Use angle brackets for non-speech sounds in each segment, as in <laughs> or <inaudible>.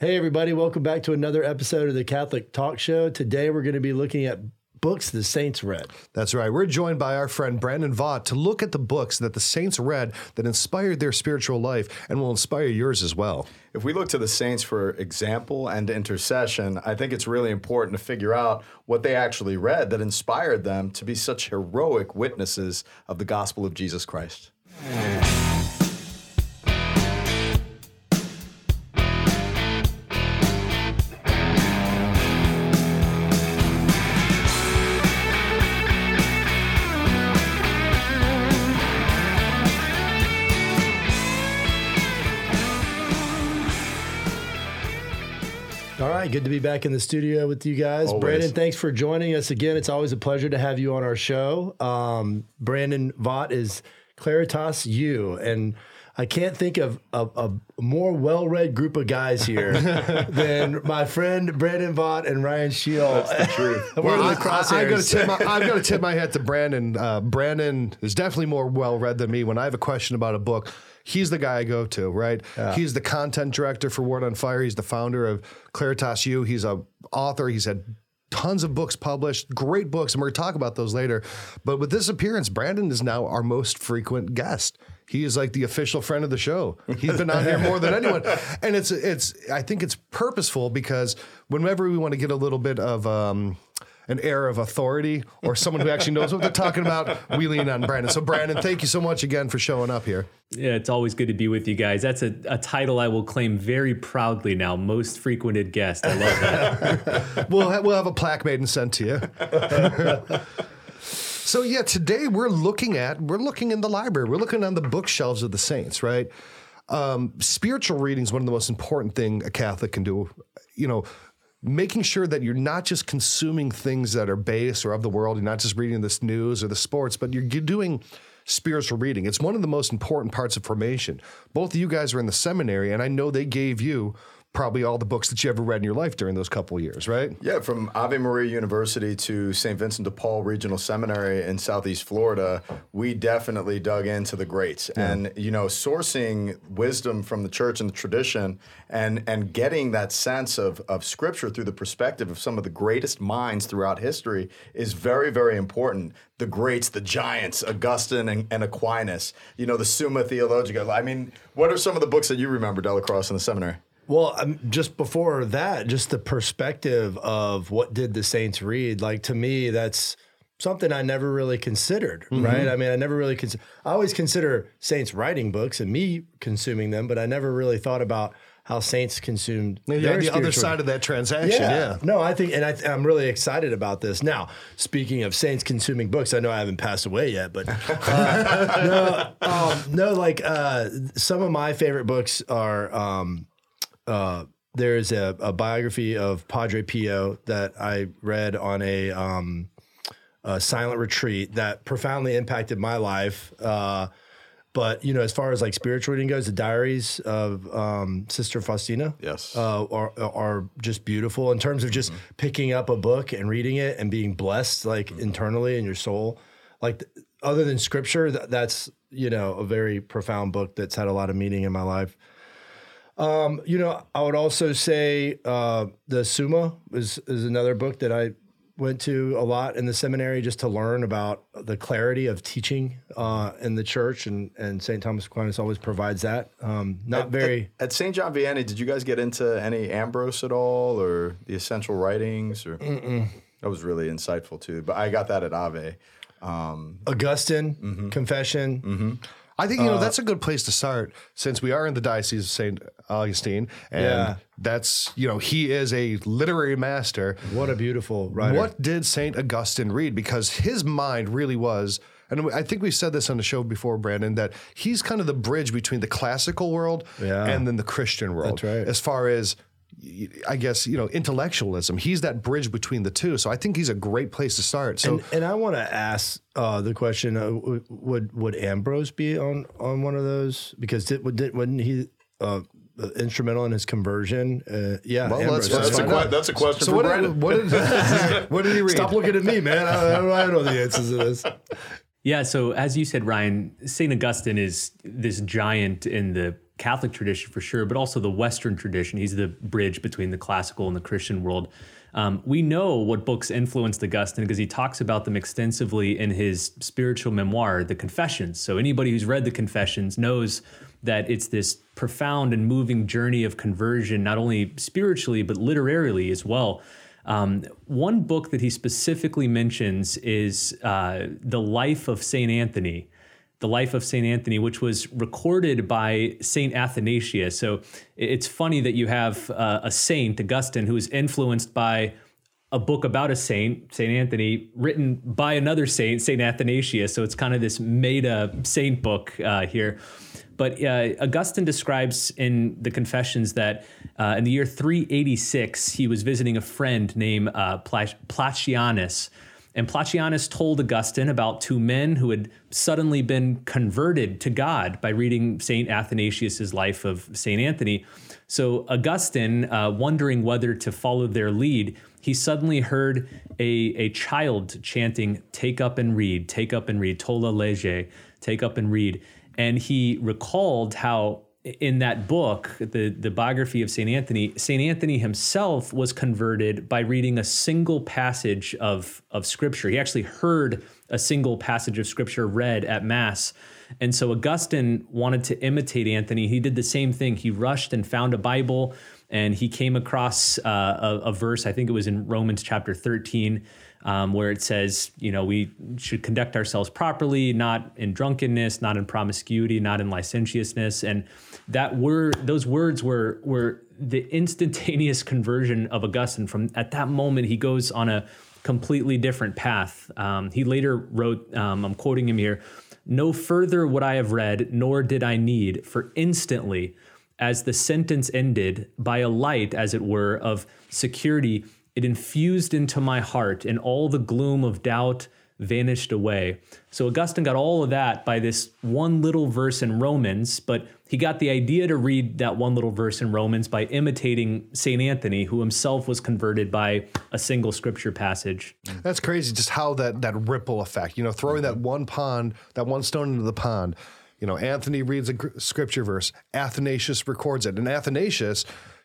Hey, everybody, welcome back to another episode of the Catholic Talk Show. Today, we're going to be looking at books the saints read. That's right. We're joined by our friend Brandon Vogt to look at the books that the saints read that inspired their spiritual life and will inspire yours as well. If we look to the saints for example and intercession, I think it's really important to figure out what they actually read that inspired them to be such heroic witnesses of the gospel of Jesus Christ. Good to be back in the studio with you guys. Always. Brandon, thanks for joining us again. It's always a pleasure to have you on our show. Um, Brandon Vogt is Claritas U, and I can't think of a, a more well-read group of guys here <laughs> than my friend Brandon Vogt and Ryan Shield. That's the truth. <laughs> We're Well, in I, I, I, gotta my, I've got to tip my hat to <laughs> Brandon. Uh, Brandon is definitely more well read than me. When I have a question about a book, he's the guy I go to, right? He's the content director for Word on Fire. He's the founder of Claritas U. He's a author. He's had tons of books published, great books, and we're going to talk about those later. But with this appearance, Brandon is now our most frequent guest. He is like the official friend of the show. He's been on here more than anyone, <laughs> and it's it's. I think it's purposeful because whenever we want to get a little bit of um, an air of authority or someone who actually knows what they're talking about, we lean on Brandon. So Brandon, thank you so much again for showing up here. Yeah, it's always good to be with you guys. That's a, a title I will claim very proudly now. Most frequented guest. I love that. <laughs> we'll ha- we'll have a plaque made and sent to you. <laughs> so yeah, today we're looking at we're looking in the library. We're looking on the bookshelves of the saints, right? Um, spiritual reading is one of the most important thing a Catholic can do. You know, making sure that you're not just consuming things that are base or of the world. You're not just reading this news or the sports, but you're doing spiritual reading. It's one of the most important parts of formation. Both of you guys are in the seminary, and I know they gave you probably all the books that you ever read in your life during those couple years, right? Yeah, from Ave Maria University to St. Vincent de Paul Regional Seminary in Southeast Florida, we definitely dug into the greats. And, you know, sourcing wisdom from the church and the tradition and, and getting that sense of, of scripture through the perspective of some of the greatest minds throughout history is very, very important. The greats, the giants, Augustine and, and Aquinas, you know, the Summa Theologica. I mean, what are some of the books that you remember, Delacroix, in the seminary? Well, um, just before that, just the perspective of what did the saints read, like to me, that's something I never really considered, Mm-hmm. right? I mean, I never really consider. I always consider saints writing books and me consuming them, but I never really thought about how saints consumed Yeah, their the other side of that transaction, yeah. No, I think, and I, I'm really excited about this. Now, speaking of saints consuming books, I know I haven't passed away yet, but uh, <laughs> no, um, no, like uh, some of my favorite books are. Um, uh, there's a, a biography of Padre Pio that I read on a, um, a silent retreat that profoundly impacted my life. Uh, but you know, as far as like spiritual reading goes, the diaries of um, Sister Faustina, Yes. uh, are are just beautiful in terms of just picking up a book and reading it and being blessed like internally in your soul. Like th- other than scripture, th- that's you know a very profound book that's had a lot of meaning in my life. Um, you know, I would also say uh, the Summa is is another book that I went to a lot in the seminary just to learn about the clarity of teaching uh, in the church, and and St. Thomas Aquinas always provides that. Um, not very. At, St. John Vianney, did you guys get into any Ambrose at all, or the essential writings? Or that was really insightful too. But I got that at Ave. Um, Augustine, Confession. I think you know uh, that's a good place to start since we are in the diocese of Saint Augustine, and Yeah. that's you know he is a literary master. What a beautiful writer. What did Saint Augustine read? Because his mind really was, and I think we've said this on the show before, Brandon, that he's kind of the bridge between the classical world Yeah. and then the Christian world. That's right. As far as I guess you know intellectualism, he's that bridge between the two. So I think he's a great place to start. So And, and I want to ask uh, the question: uh, Would would Ambrose be on on one of those? Because did, did wasn't he uh, instrumental in his conversion? Uh, yeah, Well, Ambrose. let's- let's that's, a find que- that's a question so for what did, what did <laughs> what did he read? Stop looking at me, man. I, I, don't, I don't know the answers to this. Yeah, so as you said, Ryan, St. Augustine is this giant in the Catholic tradition for sure, but also the Western tradition. He's the bridge between the classical and the Christian world. Um, we know what books influenced Augustine because he talks about them extensively in his spiritual memoir, The Confessions. So anybody who's read the Confessions knows that it's this profound and moving journey of conversion, not only spiritually, but literarily as well. Um, one book that he specifically mentions is uh, The Life of St. Anthony. The Life of St. Anthony, which was recorded by St. Athanasius. So it's funny that you have uh, a saint, Augustine, who is influenced by a book about a saint, St. Anthony, written by another saint, St. Athanasius. So it's kind of this meta saint book uh, here. But uh, Augustine describes in the Confessions that uh, in the year 386, he was visiting a friend named uh, Placianus. And Placianus told Augustine about two men who had suddenly been converted to God by reading St. Athanasius' life of St. Anthony. So Augustine, uh, wondering whether to follow their lead, he suddenly heard a, a child chanting, Take up and read, take up and read, Tolle lege, take up and read. And he recalled how in that book, the, the biography of St. Anthony, St. Anthony himself was converted by reading a single passage of, of scripture. He actually heard a single passage of scripture read at Mass. And so Augustine wanted to imitate Anthony. He did the same thing. He rushed and found a Bible and he came across uh, a, a verse, I think it was in Romans chapter 13 um, where it says, you know, we should conduct ourselves properly, not in drunkenness, not in promiscuity, not in licentiousness. And that word, those words were were the instantaneous <laughs> conversion of Augustine. From at that moment, he goes on a completely different path. Um, he later wrote, um, I'm quoting him here, no further would I have read, nor did I need, for instantly, as the sentence ended, by a light, as it were, of security it infused into my heart, and all the gloom of doubt vanished away. So Augustine got all of that by this one little verse in Romans, but he got the idea to read that one little verse in Romans by imitating St. Anthony, who himself was converted by a single scripture passage. That's crazy, just how that that ripple effect, you know, throwing that mm-hmm. one pond, that one stone into the pond. You know, Anthony reads a scripture verse, Athanasius records it, and Athanasius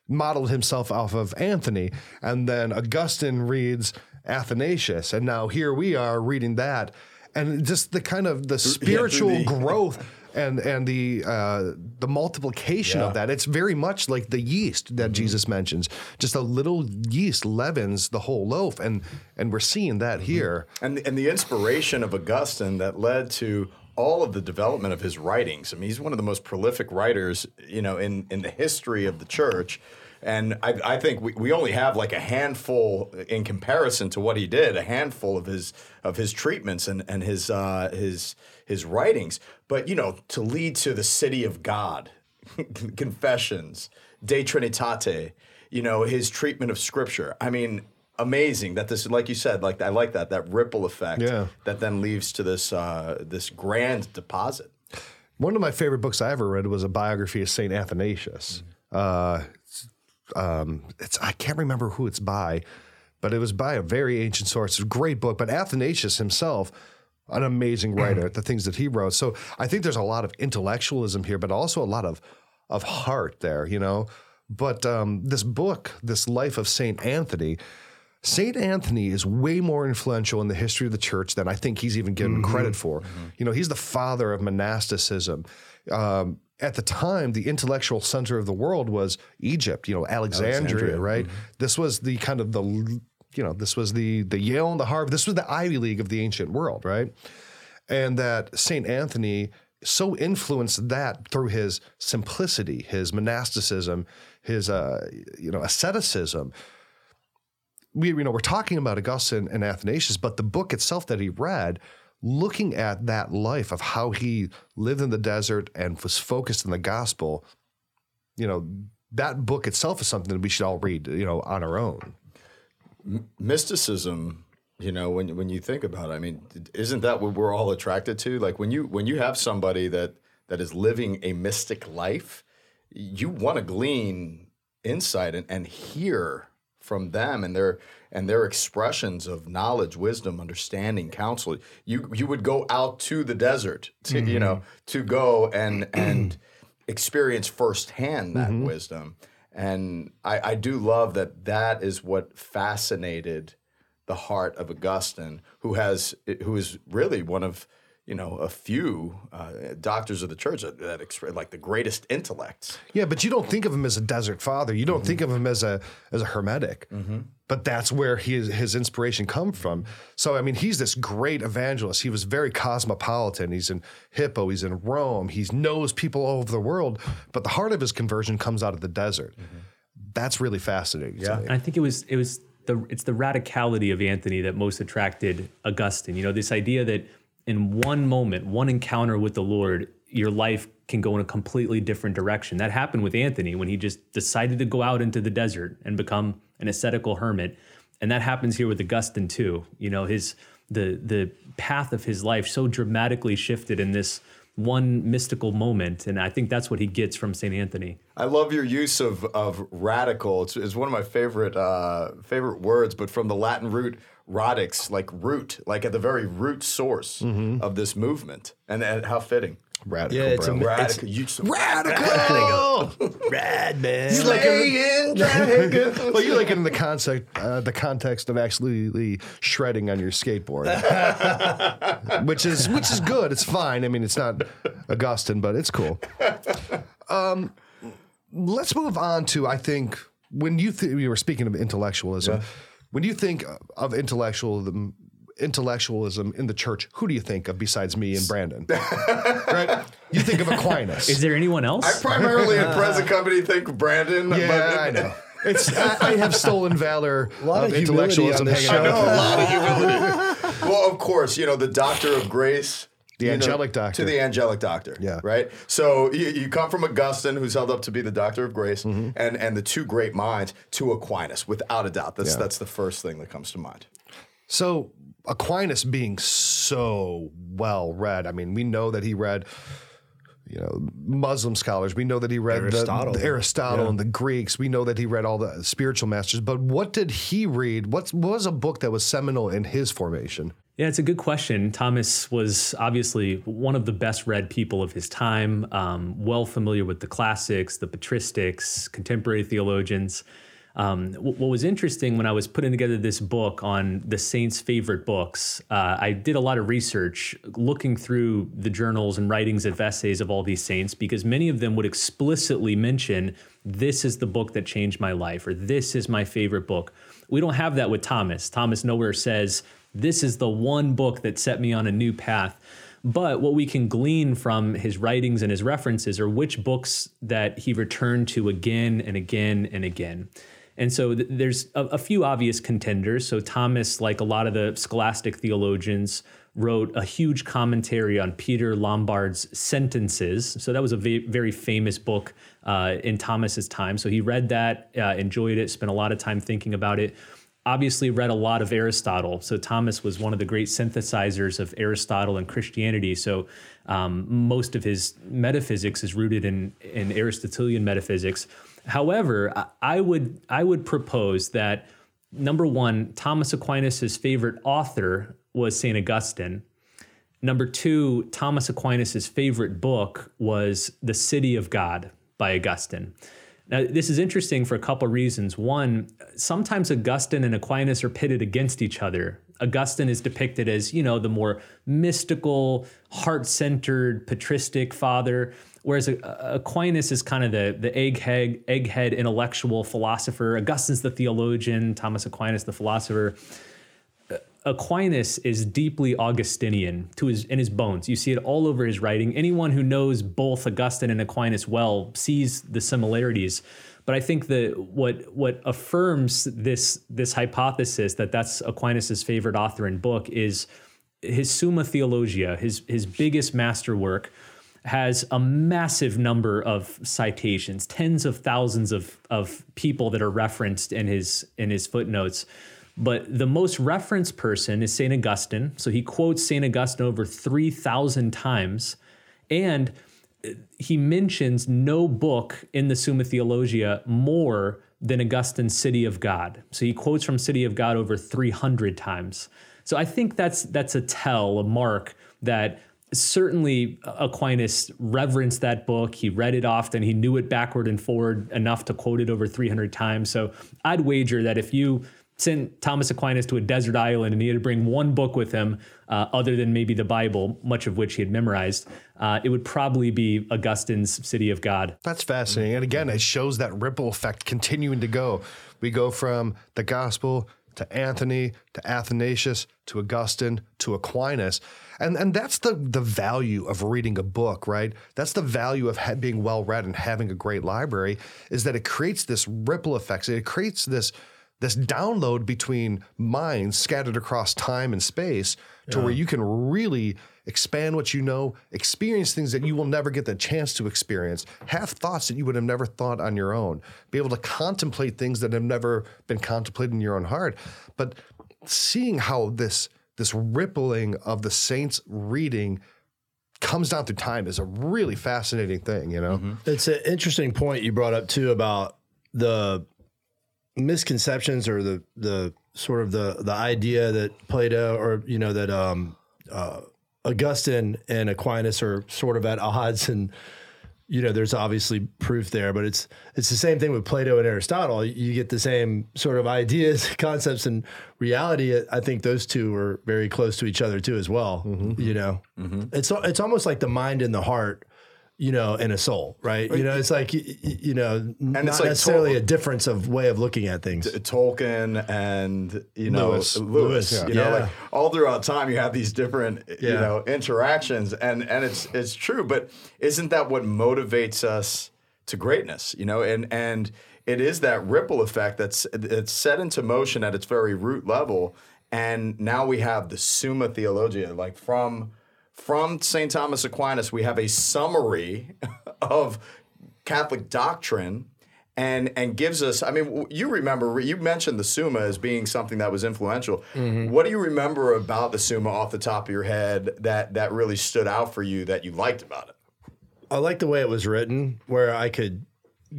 modeled himself off of Anthony. And then Augustine reads Athanasius. And now here we are reading that. And just the kind of the spiritual yeah, growth and and the uh, the multiplication yeah. of that. It's very much like the yeast that mm-hmm. Jesus mentions. Just a little yeast leavens the whole loaf, and and we're seeing that mm-hmm. here. And the, and the inspiration of Augustine that led to all of the development of his writings. I mean, he's one of the most prolific writers, you know, in in the history of the church. And I, I think we, we only have like a handful in comparison to what he did, a handful of his of his treatments and and his uh, his his writings. But you know, to lead to the city of God, <laughs> confessions, De Trinitate, you know, his treatment of Scripture. I mean, amazing that this, like you said, like I like that that ripple effect yeah. that then leads to this uh, this grand deposit. One of my favorite books I ever read was a biography of Saint Athanasius. Mm-hmm. Uh, um, it's I can't remember who it's by, but it was by a very ancient source. It's a great book. But Athanasius himself, an amazing writer, the things that he wrote. So I think there's a lot of intellectualism here, but also a lot of of heart there, you know. But um, this book, this Life of Saint Anthony. Saint Anthony is way more influential in the history of the church than I think he's even given mm-hmm. credit for. Mm-hmm. You know, he's the father of monasticism. Um, at the time, the intellectual center of the world was Egypt, you know, Alexandria, Alexandria. right? Mm-hmm. This was the kind of the, you know, this was the the Yale and the Harvard. This was the Ivy League of the ancient world, right? And that Saint Anthony so influenced that through his simplicity, his monasticism, his uh, you know asceticism. We you know we're talking about Augustine and Athanasius, but the book itself that he read looking at that life of how he lived in the desert and was focused in the gospel, you know, that book itself is something that we should all read, you know, on our own. mysticism, you know, when when you think about it, I mean, isn't that what we're all attracted to? Like when you when you have somebody that that is living a mystic life, you want to glean insight and, and hear from them and their and their expressions of knowledge, wisdom, understanding, counsel. You you would go out to the desert to mm-hmm. you know to go and and <clears throat> experience firsthand that wisdom. And I, I do love that that is what fascinated the heart of Augustine, who has who is really one of you know a few uh, doctors of the church that, that express like the greatest intellects. Yeah, but you don't think of him as a desert father. You don't mm-hmm. think of him as a as a hermetic. Mm-hmm. But that's where his his inspiration come from. So I mean, he's this great evangelist. He was very cosmopolitan. He's in Hippo. He's in Rome. He knows people all over the world. But the heart of his conversion comes out of the desert. Mm-hmm. That's really fascinating. to me. I think it was it was the it's the radicality of Anthony that most attracted Augustine. You know, this idea that in one moment, one encounter with the Lord, your life can go in a completely different direction. That happened with Anthony when he just decided to go out into the desert and become an ascetical hermit. And that happens here with Augustine too. You know, his the the path of his life so dramatically shifted in this one mystical moment. And I think that's what he gets from St. Anthony. I love your use of, of radical. It's, it's one of my favorite uh, favorite words, but from the Latin root radix, like root, like at the very root source of this movement. And, and how fitting. Radical, Yeah, it's bro. a- Radical. You so radical. Rad man. You like it, well, you like it in the <laughs> context, uh, the context of actually shredding on your skateboard, <laughs> which is which is good. It's fine. I mean, it's not Augustine, but it's cool. Um, let's move on to I think when you th- we were speaking of intellectualism, when you think of intellectualism. Intellectualism in the church. Who do you think of besides me and Brandon? <laughs> right? You think of Aquinas. Is there anyone else? I primarily in present <laughs> company think Brandon. Yeah, but, I know. It's I, I have stolen valor <laughs> A lot of of intellectualism on this hanging show. out. a lot of humility. well, of course, you know, the doctor of grace. The you know, angelic doctor. To the angelic doctor. Yeah. Right? So you, you come from Augustine, who's held up to be the doctor of grace, Mm-hmm. and, and the two great minds to Aquinas, without a doubt. That's, Yeah. that's the first thing that comes to mind. So Aquinas being so well read. I mean, we know that he read. You know, Muslim scholars. We know that he read Aristotle. the, Aristotle and the Greeks. We know that he read all the spiritual masters. But what did he read? What's, what was a book that was seminal in his formation? Yeah, it's a good question. Thomas was obviously one of the best read people of his time, um, well familiar with the classics, the patristics, contemporary theologians. Um, wh- what was interesting when I was putting together this book on the saints' favorite books, uh, I did a lot of research looking through the journals and writings of essays of all these saints because many of them would explicitly mention this is the book that changed my life or this is my favorite book. We don't have that with Thomas. Thomas nowhere says, this is the one book that set me on a new path. But what we can glean from his writings and his references are which books that he returned to again and again and again. And so th- there's a, a few obvious contenders. So Thomas, like a lot of the scholastic theologians, wrote a huge commentary on Peter Lombard's sentences. So that was a very famous book uh, in Thomas's time. So he read that, uh, enjoyed it, spent a lot of time thinking about it obviously read a lot of Aristotle. So Thomas was one of the great synthesizers of Aristotle and Christianity. So um, most of his metaphysics is rooted in, in Aristotelian metaphysics. However, I- would I would propose that number one, Thomas Aquinas' favorite author was Saint Augustine. Number two, Thomas Aquinas' favorite book was The City of God by Augustine. Now, this is interesting for a couple of reasons. One, sometimes Augustine and Aquinas are pitted against each other. Augustine is depicted as, you know, the more mystical, heart-centered, patristic father, whereas Aquinas is kind of the, the egghead, egghead intellectual philosopher. Augustine's the theologian, Thomas Aquinas the philosopher. Aquinas is deeply Augustinian to his in his bones. You see it all over his writing. Anyone who knows both Augustine and Aquinas well sees the similarities. But I think that what what affirms this this hypothesis that that's Aquinas's favorite author and book is his Summa Theologia, his his biggest masterwork has a massive number of citations, tens of thousands of, of people that are referenced in his in his footnotes. But the most referenced person is St. Augustine. So he quotes St. Augustine over 3,000 times. And uh, he mentions no book in the Summa Theologia more than Augustine's City of God. So he quotes from City of God over 300 times. So I think that's that's a tell, a mark that certainly uh, Aquinas reverenced that book. He read it often. He knew it backward and forward enough to quote it over 300 times. So I'd wager that if you sent Thomas Aquinas to a desert island and he had to bring one book with him, uh, other than maybe the Bible, much of which he had memorized, uh, it would probably be Augustine's City of God. That's fascinating. And again, it shows that ripple effect continuing to go. We go from the gospel to Anthony to Athanasius to Augustine to Aquinas. And, and that's the, the value of reading a book, right? That's the value of ha- being well read and having a great library is that it creates this ripple effect. It creates this this download between minds scattered across time and space to where you can really expand what you know, experience things that you will never get the chance to experience, have thoughts that you would have never thought on your own, be able to contemplate things that have never been contemplated in your own heart. But seeing how this this rippling of the saints reading comes down through time is a really fascinating thing, you know? Mm-hmm. It's an interesting point you brought up too about the misconceptions or the the sort of the the idea that Plato or you know that um, uh, Augustine and Aquinas are sort of at odds and you know there's obviously proof there but it's it's the same thing with Plato and Aristotle. You get the same sort of <laughs> ideas concepts and reality. I think those two are very close to each other too as well you know? It's it's almost like the mind and the heart you know, and a soul, right? You know, it's like you know, not it's like necessarily Tol- a difference of way of looking at things. Tolkien and you know Lewis. Lewis, Lewis, you know, yeah. like all throughout time you have these different you know interactions, and and it's it's true, but isn't that what motivates us to greatness? You know, and and it is that ripple effect that's it's set into motion at its very root level, and now we have the Summa Theologia, like from from St. Thomas Aquinas, we have a summary <laughs> of Catholic doctrine and and gives us I mean you remember you mentioned the Summa as being something that was influential. Mm-hmm. What do you remember about the Summa off the top of your head that that really stood out for you that you liked about it? I like the way it was written, where I could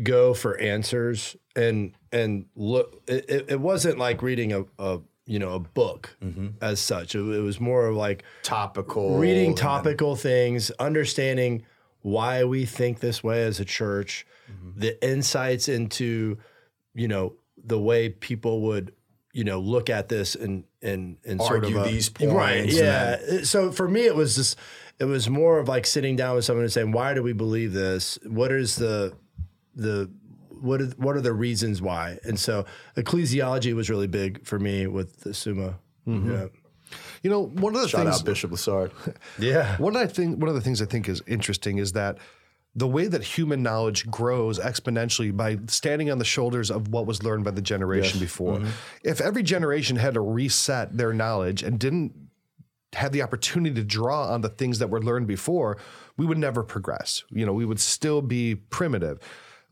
go for answers and and look. It, it, it wasn't like reading a, a you know a book mm-hmm. as such. It, it was more of like Topical reading and then- topical things, understanding why we think this way as a church, mm-hmm. the insights into, you know, the way people would, you know, look at this and and and sort of Argue a- these right? points and Yeah. Uh, so for me, it was just, it was more of like sitting down with someone and saying, why do we believe this? What is the the what are, what are the reasons why? And so ecclesiology was really big for me with the Summa. Mm-hmm. Yeah. You know, one of the Shout things out Bishop Lassard. <laughs> Yeah. One I think one of the things I think is interesting is that the way that human knowledge grows exponentially by standing on the shoulders of what was learned by the generation before. Mm-hmm. If every generation had to reset their knowledge and didn't have the opportunity to draw on the things that were learned before, we would never progress. You know, we would still be primitive.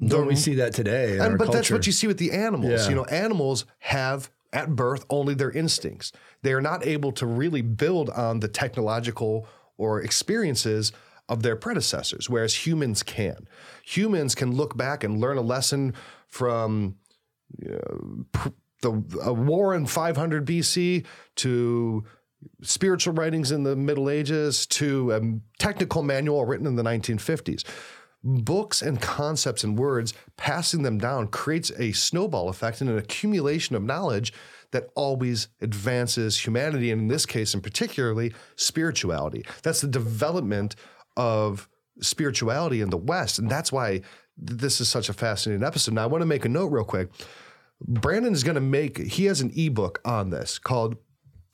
Don't we mm-hmm. see that today? In And, but that's what you see with the animals. Yeah. You know, animals have at birth only their instincts. They are not able to really build on the technological or experiences of their predecessors, whereas humans can. Humans can look back and learn a lesson from pr- the a war in 500 BC to spiritual writings in the Middle Ages to a technical manual written in the 1950s. Books and concepts and words, passing them down creates a snowball effect and an accumulation of knowledge that always advances humanity, and in this case, in particularly, spirituality. That's the development of spirituality in the West, and that's why this is such a fascinating episode. Now, I want to make a note real quick. Brandon is going to make, he has an ebook on this called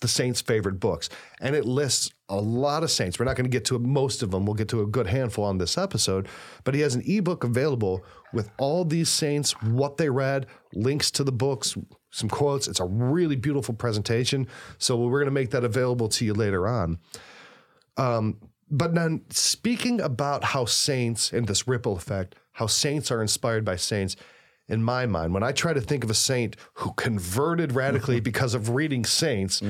The Saints' Favorite Books, and it lists a lot of saints. We're not going to get to most of them. We'll get to a good handful on this episode, but he has an ebook available with all these saints, what they read, links to the books, some quotes. It's a really beautiful presentation. So we're going to make that available to you later on. Um, but then speaking about how saints and this ripple effect, how saints are inspired by saints, in my mind, when I try to think of a saint who converted radically because of reading saints,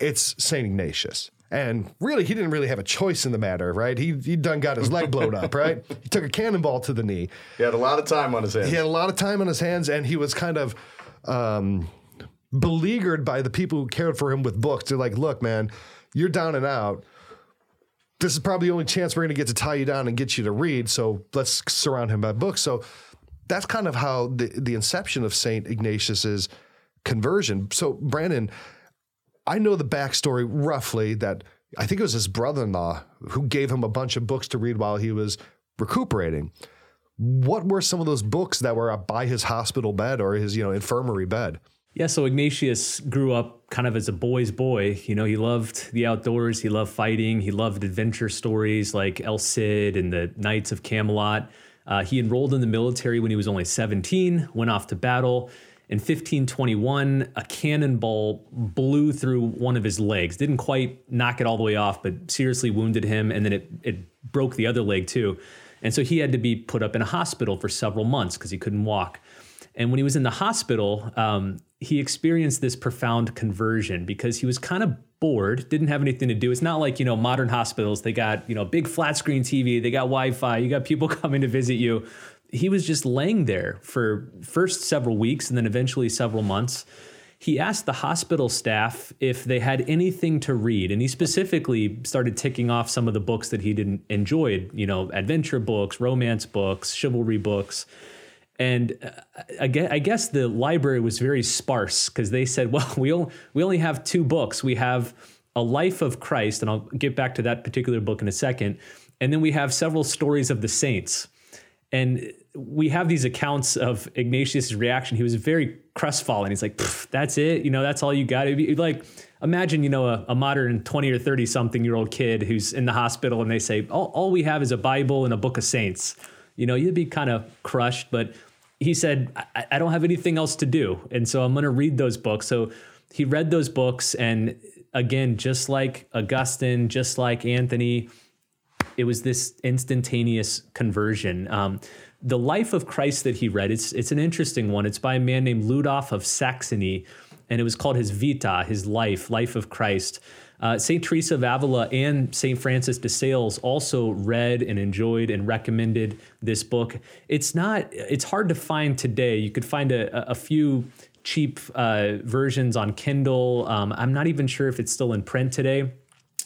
it's Saint Ignatius. And really, he didn't really have a choice in the matter, right? He he done got his leg blown up, right? <laughs> He took a cannonball to the knee. He had a lot of time on his hands. He had a lot of time on his hands, and he was kind of um, beleaguered by the people who cared for him with books. They're like, "Look, man, you're down and out. this is probably the only chance we're going to get to tie you down and get you to read. So let's surround him by books. So that's kind of how the, the inception of St. Ignatius's conversion. So, Brandon, I know the backstory roughly that I think it was his brother in law who gave him a bunch of books to read while he was recuperating. What were some of those books that were by his hospital bed or his, you know, infirmary bed? Yeah, so Ignatius grew up kind of as a boy's boy. You know, he loved the outdoors, he loved fighting, he loved adventure stories like El Cid and the Knights of Camelot. Uh, he enrolled in the military when he was only 17, went off to battle. In 1521, a cannonball blew through one of his legs. Didn't quite knock it all the way off, but seriously wounded him, and then it, it broke the other leg too. And so he had to be put up in a hospital for several months because he couldn't walk. And when he was in the hospital, um, he experienced this profound conversion because he was kind of bored, didn't have anything to do. It's not like, you know, modern hospitals, they got, you know, big flat screen TV, they got Wi-Fi, you got people <laughs> coming to visit you. He was just laying there for first several weeks and then eventually several months. He asked the hospital staff if they had anything to read, and he specifically started ticking off some of the books that he didn't enjoyed, you know, adventure books, romance books, chivalry books. And uh, I guess the library was very sparse because they said, <laughs> well, we only, we only have two books. We have A Life of Christ, and I'll get back to that particular book in a second. And then we have several stories of the saints. And we have these accounts of Ignatius' reaction. He was very crestfallen. He's like, that's it? You know, that's all you got? like, imagine, you know, a, a, modern 20 or 30 something year old kid who's in the hospital and they say, all, all we have is a Bible and a book of saints. You know, you'd be kind of crushed. But he said, I, I don't have anything else to do. And so I'm going to read those books. So he read those books. And again, just like Augustine, just like Anthony, it was this instantaneous conversion. Um, the life of Christ that he read, it's, it's an interesting one. It's by a man named Ludolf of Saxony, and it was called his Vita, his life, life of Christ. Uh, St. Teresa of Avila and St. Francis de Sales also read and enjoyed and recommended this book. It's not, it's hard to find today. You could find a, a few cheap uh, versions on Kindle. Um, I'm not even sure if it's still in print today.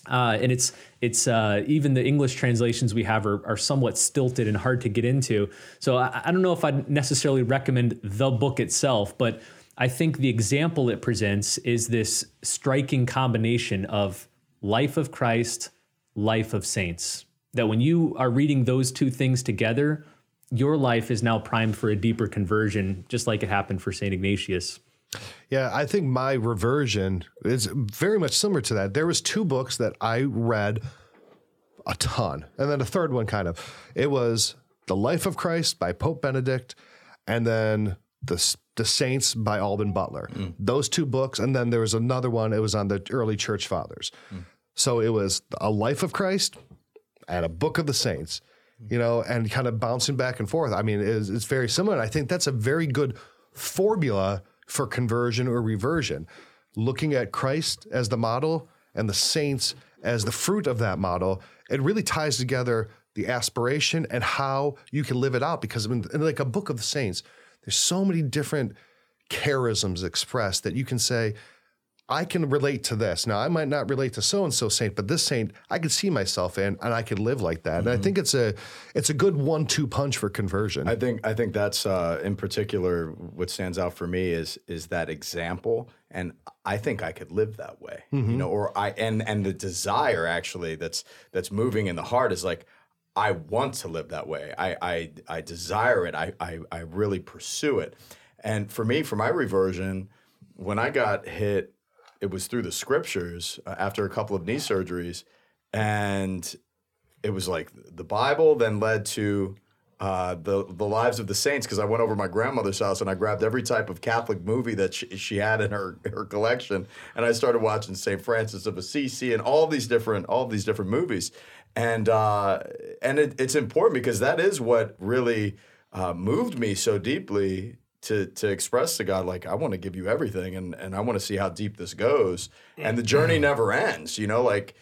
Uh, and it's it's uh, even the English translations we have are, are somewhat stilted and hard to get into. So I, I don't know if I'd necessarily recommend the book itself, but I think the example it presents is this striking combination of life of Christ, life of saints. That when you are reading those two things together, your life is now primed for a deeper conversion, just like it happened for St. Ignatius. Yeah, I think my reversion is very much similar to that. There was two books that I read a ton, and then a third one kind of. It was The Life of Christ by Pope Benedict, and then the the Saints by Alban Butler. Mm. Those two books, and then there was another one. It was on the early church fathers. Mm. So it was a Life of Christ and a Book of the Saints. You know, and kind of bouncing back and forth. I mean, it's, it's very similar. And I think that's a very good formula for conversion or reversion. Looking at Christ as the model and the saints as the fruit of that model, it really ties together the aspiration and how you can live it out. Because in, in like a book of the saints, there's so many different charisms expressed that you can say, I can relate to this. Now, I might not relate to so and so saint, but this saint I could see myself in, and I could live like that. Mm-hmm. And I mm-hmm. think it's a it's a good one-two punch for conversion. I think I think that's uh, in particular what stands out for me is is that example, and I think I could live that way. Mm-hmm. You know, or I and and the desire actually that's that's moving in the heart is like I want to live that way. I I, I desire it. I, I I really pursue it. And for me, for my reversion, when I got hit, it was through the scriptures uh, after a couple of knee surgeries, and it was like the Bible then led to uh, the the lives of the saints because I went over my grandmother's house and I grabbed every type of Catholic movie that she, she had in her <laughs> her collection and I started watching Saint Francis of Assisi and all these different all these different movies and uh, and it, it's important because that is what really uh, moved me so deeply to to express to God like I want to give you everything and and I want to see how deep this goes and the journey mm-hmm. never ends you know like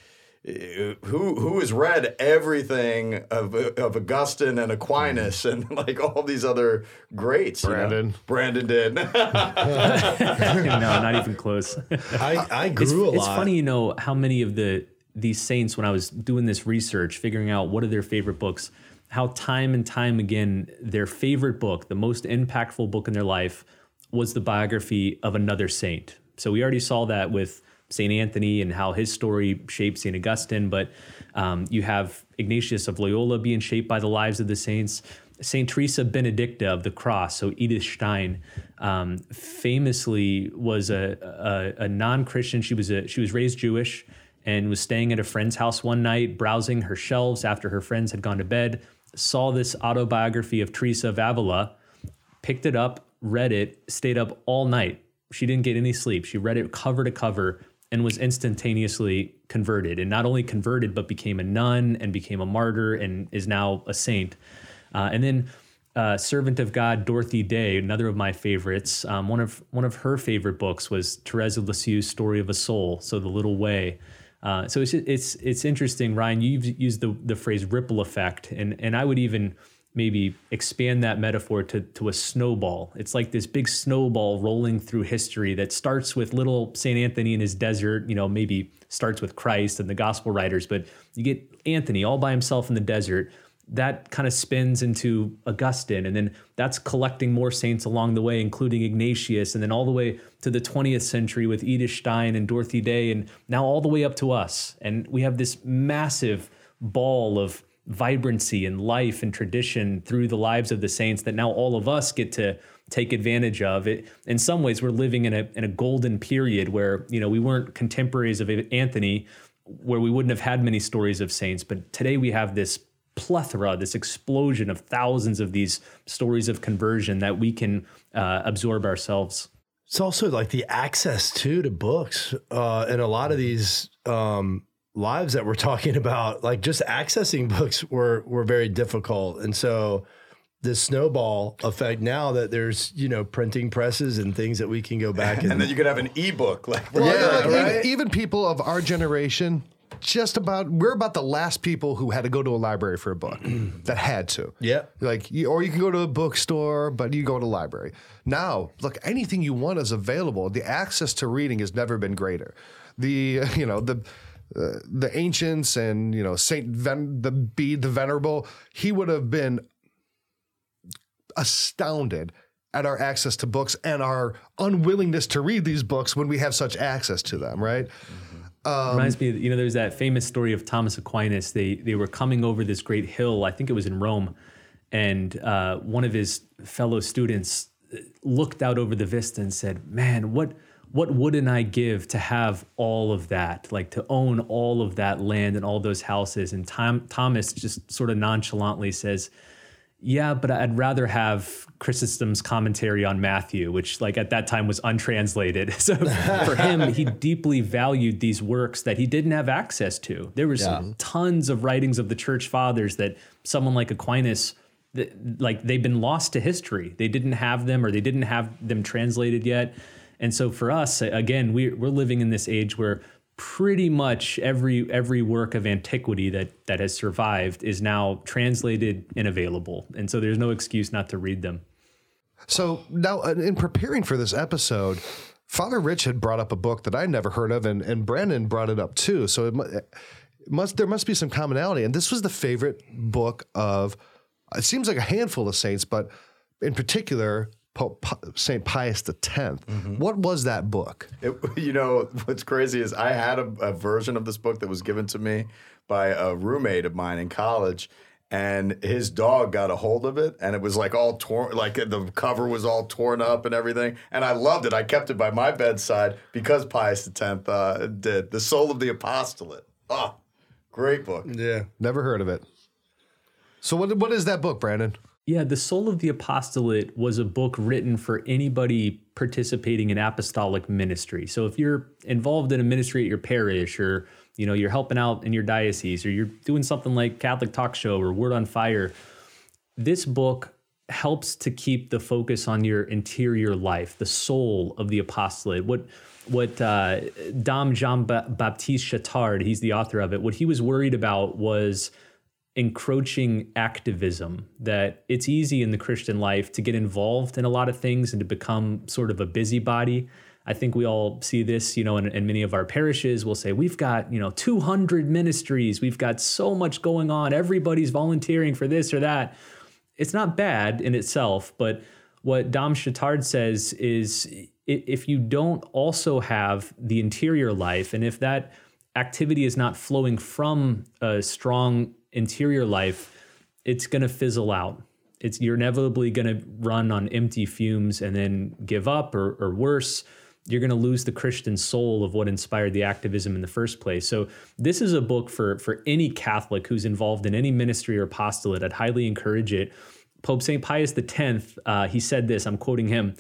who who has read everything of of Augustine and Aquinas mm. and like all these other greats? Brandon, you know? Brandon did. <laughs> <laughs> no, not even close. I, I grew it's, a lot. It's funny, you know, how many of the these saints when I was doing this research, figuring out what are their favorite books, how time and time again their favorite book, the most impactful book in their life, was the biography of another saint. So we already saw that with St. Anthony and how his story shaped St. Augustine, but um, you have Ignatius of Loyola being shaped by the lives of the saints. St. Teresa Benedicta of the Cross, so Edith Stein, um, famously was a, a, a non-Christian. She was a, she was raised Jewish and was staying at a friend's house one night, browsing her shelves after her friends had gone to bed. Saw this autobiography of Teresa of Avila, picked it up, read it, stayed up all night. She didn't get any sleep. She read it cover to cover and was instantaneously converted. And not only converted, but became a nun and became a martyr and is now a saint. Uh, and then uh, servant of God Dorothy Day, another of my favorites. Um, one of one of her favorite books was Therese of Lisieux's Story of a Soul. So the Little Way. Uh, so it's it's it's interesting, Ryan. You've used the the phrase ripple effect, and and I would even maybe expand that metaphor to, to a snowball. It's like this big snowball rolling through history that starts with little St. Anthony in his desert, you know, maybe starts with Christ and the gospel writers, but you get Anthony all by himself in the desert. That kind of spins into Augustine, and then that's collecting more saints along the way, including Ignatius, and then all the way to the 20th century with Edith Stein and Dorothy Day, and now all the way up to us. And we have this massive ball of vibrancy and life and tradition through the lives of the saints that now all of us get to take advantage of it in some ways we're living in a in a golden period where you know we weren't contemporaries of Anthony where we wouldn't have had many stories of saints but today we have this plethora this explosion of thousands of these stories of conversion that we can uh, absorb ourselves it's also like the access to to books uh, and a lot of these um, lives that we're talking about, like just accessing books were were very difficult. And so the snowball effect now that there's you know printing presses and things that we can go back <laughs> and, and then you could have an ebook like well, yeah, right? even, even people of our generation just about we're about the last people who had to go to a library for a book <clears throat> that had to. Yeah. Like you, or you can go to a bookstore, but you go to a library. Now, look, anything you want is available. The access to reading has never been greater. The <laughs> you know, the uh, the ancients and you know Saint Ven- the Bede the Venerable, he would have been astounded at our access to books and our unwillingness to read these books when we have such access to them, right? Mm-hmm. Um, Reminds me, of, you know, there's that famous story of Thomas Aquinas. They they were coming over this great hill. I think it was in Rome, and uh, one of his fellow students looked out over the vista and said, "Man, what?" what wouldn't I give to have all of that, like to own all of that land and all those houses? And Tom, Thomas just sort of nonchalantly says, yeah, but I'd rather have Chrysostom's commentary on Matthew, which like at that time was untranslated. <laughs> So for him, he <laughs> deeply valued these works that he didn't have access to. There was yeah. tons of writings of the church fathers that someone like Aquinas like they've been lost to history. They didn't have them or they didn't have them translated yet. And so for us, again, we, we're living in this age where pretty much every every work of antiquity that that has survived is now translated and available. And so there's no excuse not to read them. So now, uh, in preparing for this episode, Father Rich had brought up a book that I never heard of, and, and Brandon brought it up too. So it must there must be some commonality. And this was the favorite book of it seems like a handful of saints, but in particular Pope St. Pius X. Mm-hmm. What was that book? It, <laughs> you know, what's crazy is I had a, a, version of this book that was given to me by a roommate of mine in college. And his dog got a hold of it, and it was like all torn, like the cover was all torn up and everything. And I loved it. I kept it by my bedside because Pius X uh, did. The Soul of the Apostolate. Oh, great book. Yeah. Never heard of it. So, what, what is that book, Brandon? Yeah, The Soul of the Apostolate was a book written for anybody participating in apostolic ministry. So if you're involved in a ministry at your parish or you know, you're helping out in your diocese or you're doing something like Catholic Talk Show or Word on Fire, this book helps to keep the focus on your interior life, the soul of the apostolate. What what uh, Dom Jean Baptiste Chautard, he's the author of it. What he was worried about was encroaching activism that it's easy in the Christian life to get involved in a lot of things and to become sort of a busybody. I think we all see this, you know, in, in many of our parishes. We'll say, we've got, you know, 200 ministries. We've got so much going on. Everybody's volunteering for this or that. It's not bad in itself, but what Dom Chautard says is if you don't also have the interior life, and if that activity is not flowing from a strong interior life, it's going to fizzle out. It's you're inevitably going to run on empty fumes and then give up, or, or worse, you're going to lose the Christian soul of what inspired the activism in the first place. So this is a book for for any Catholic who's involved in any ministry or apostolate. I'd highly encourage it. Pope St. Pius X, uh, he said this, I'm quoting him.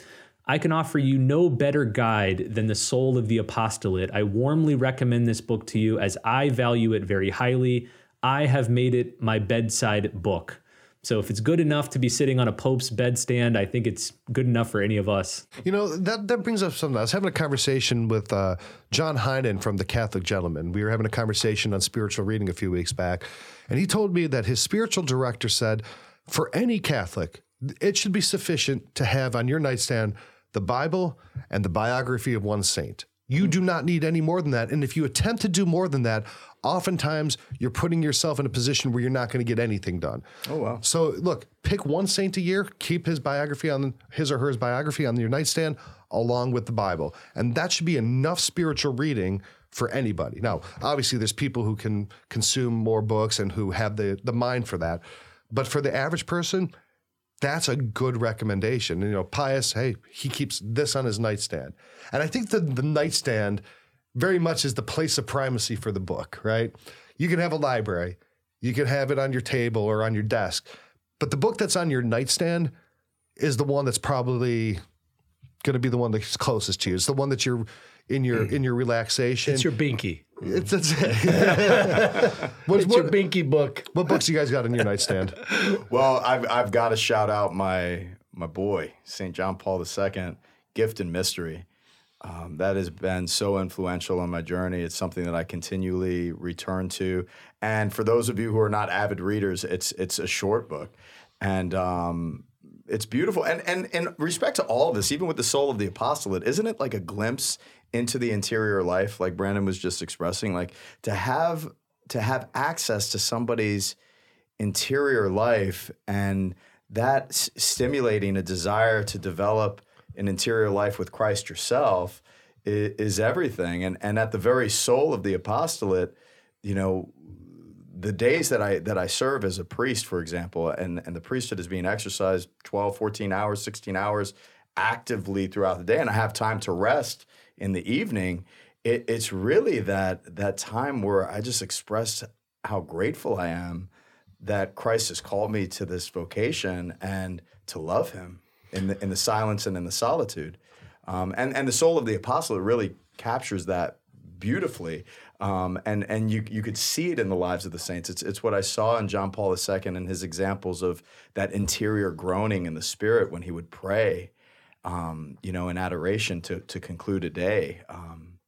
I can offer you no better guide than the soul of the apostolate. I warmly recommend this book to you as I value it very highly. I have made it my bedside book. So if it's good enough to be sitting on a pope's bedstand, I think it's good enough for any of us. You know that that brings up something. I was having a conversation with uh, John Heinen from the Catholic Gentleman. We were having a conversation on spiritual reading a few weeks back, and he told me that his spiritual director said, for any Catholic, it should be sufficient to have on your nightstand the Bible and the biography of one saint. You do not need any more than that. And if you attempt to do more than that, oftentimes you're putting yourself in a position where you're not going to get anything done. Oh wow. So look, pick one saint a year, keep his biography on his or her biography on your nightstand along with the Bible. And that should be enough spiritual reading for anybody. Now, obviously there's people who can consume more books and who have the the mind for that. But for the average person, that's a good recommendation. You know, Pius, hey, he keeps this on his nightstand. And I think the, the nightstand very much is the place of primacy for the book, right? You can have a library, you can have it on your table or on your desk, but the book that's on your nightstand is the one that's probably going to be the one that's closest to you. It's the one that you're in your mm. in your relaxation. It's your binky. It's, <laughs> it's, What's what, your binky book? what books you guys got on your nightstand? <laughs> Well, I've I've got to shout out my my boy St. John Paul II, Gift and Mystery. Um, that has been so influential on my journey. It's something that I continually return to. And for those of you who are not avid readers, it's it's a short book, and um, it's beautiful. And and in respect to all of this, even with the soul of the apostolate, isn't it like a glimpse into the interior life, like Brandon was just expressing? Like to have to have access to somebody's interior life and that s- stimulating a desire to develop an interior life with Christ yourself is, is everything. And and at the very soul of the apostolate, you know, the days that I that I serve as a priest, for example, and, and the priesthood is being exercised 12, 14 hours, 16 hours actively throughout the day, and I have time to rest in the evening, it, it's really that that time where I just express how grateful I am that Christ has called me to this vocation and to love him in the in the silence and in the solitude. Um, and and the soul of the apostle really captures that beautifully. Um, and and you you could see it in the lives of the saints. It's it's what I saw in John Paul II and his examples of that interior groaning in the spirit when he would pray, um, you know, in adoration to to conclude a day. Um,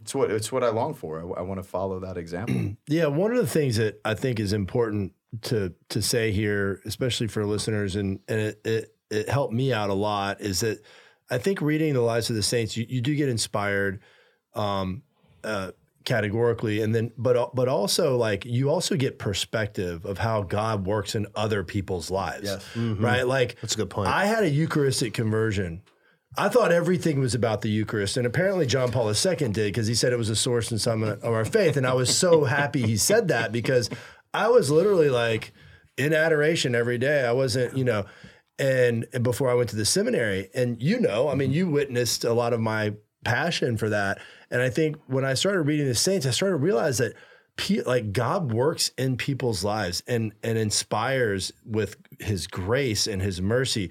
it's what it's what I long for. I, I want to follow that example. <clears throat> Yeah, one of the things that I think is important to to say here, especially for listeners, and and it it, it helped me out a lot, is that I think reading the lives of the saints, you, you do get inspired, um, uh, categorically, and then but uh, but also like you also get perspective of how God works in other people's lives, Yes. Mm-hmm. right? Like That's a good point. I had a Eucharistic conversion. I thought everything was about the Eucharist, and apparently John Paul II did because he said it was a source and summit of our faith. And I was so <laughs> happy he said that because I was literally like in adoration every day. I wasn't, you know, and, and before I went to the seminary, and you know, I mean, you witnessed a lot of my passion for that. And I think when I started reading the saints, I started to realize that pe- like God works in people's lives and and inspires with His grace and His mercy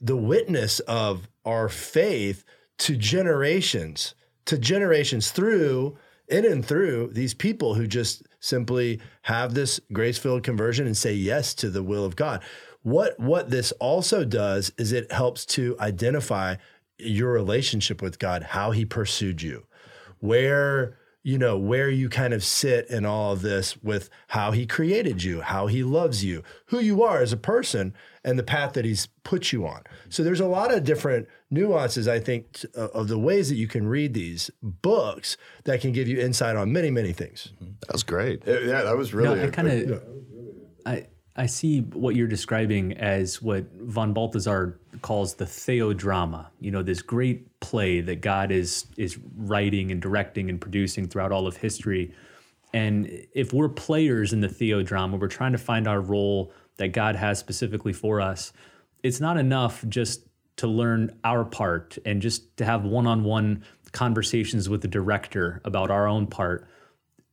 the witness of our faith to generations, to generations through in and through these people who just simply have this grace-filled conversion and say yes to the will of God. What what this also does is it helps to identify your relationship with God, how he pursued you, where you know, where you kind of sit in all of this with how he created you, how he loves you, who you are as a person, and the path that he's put you on. So there's a lot of different nuances, I think, t- of the ways that you can read these books that can give you insight on many, many things. Mm-hmm. That was great. Yeah, yeah, that was really. No, I a- kind of, I I see what you're describing as what von Balthasar calls the theodrama. You know, this great play that God is is writing and directing and producing throughout all of history. And if we're players in the theodrama, we're trying to find our role that God has specifically for us. It's not enough just to learn our part and just to have one-on-one conversations with the director about our own part